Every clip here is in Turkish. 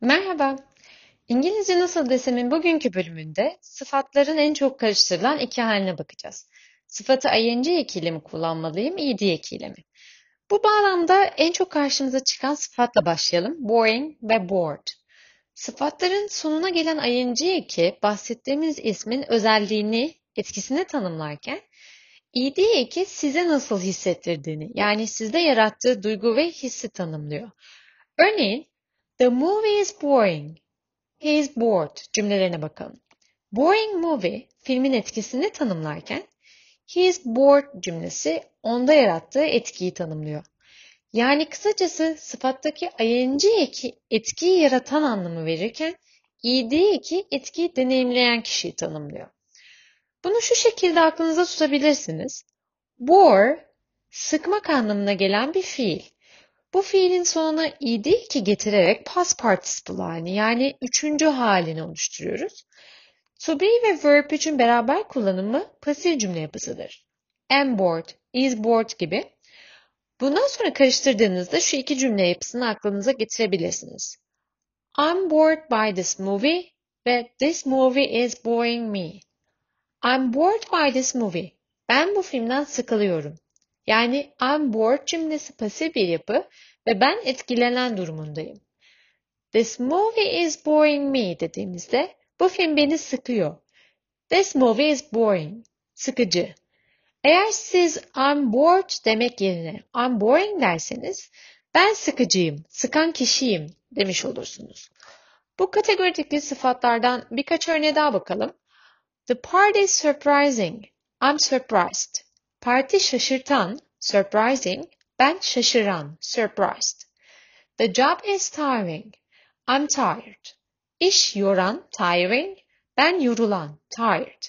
Merhaba. İngilizce Nasıl Desem'in bugünkü bölümünde sıfatların en çok karıştırılan iki haline bakacağız. Sıfatı ing ekiyle mi kullanmalıyım, ed ekiyle mi? Bu bağlamda en çok karşımıza çıkan sıfatla başlayalım. Boring ve bored. Sıfatların sonuna gelen ing eki bahsettiğimiz ismin özelliğini, etkisini tanımlarken ed eki size nasıl hissettirdiğini yani sizde yarattığı duygu ve hissi tanımlıyor. Örneğin The movie is boring. He is bored cümlelerine bakalım. Boring movie filmin etkisini tanımlarken he is bored cümlesi onda yarattığı etkiyi tanımlıyor. Yani kısacası sıfattaki ing eki etkiyi yaratan anlamı verirken ed eki etkiyi deneyimleyen kişiyi tanımlıyor. Bunu şu şekilde aklınıza tutabilirsiniz. Bore, sıkmak anlamına gelen bir fiil. Bu fiilin sonuna ed eki getirerek past participle halini yani üçüncü halini oluşturuyoruz. To be ve verb için beraber kullanımı pasif cümle yapısıdır. Am bored, is bored gibi. Bundan sonra karıştırdığınızda şu iki cümle yapısını aklınıza getirebilirsiniz. I'm bored by this movie ve this movie is boring me. I'm bored by this movie. Ben bu filmden sıkılıyorum. Yani I'm bored cümlesi pasif bir yapı ve ben etkilenen durumundayım. This movie is boring me dediğimizde bu film beni sıkıyor. This movie is boring. Sıkıcı. Eğer siz I'm bored demek yerine I'm boring derseniz ben sıkıcıyım, sıkan kişiyim demiş olursunuz. Bu kategorideki sıfatlardan birkaç örneğe daha bakalım. The party is surprising. I'm surprised. Parti şaşırtan, surprising. Ben şaşıran, surprised. The job is tiring. I'm tired. İş yoran, tiring. Ben yorulan, tired.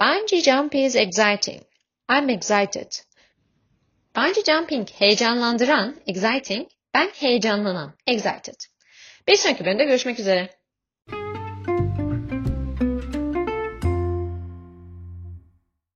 Bungee jump is exciting. I'm excited. Bungee jumping heyecanlandıran, exciting. Ben heyecanlanan, excited. Bir sonraki bölümde görüşmek üzere.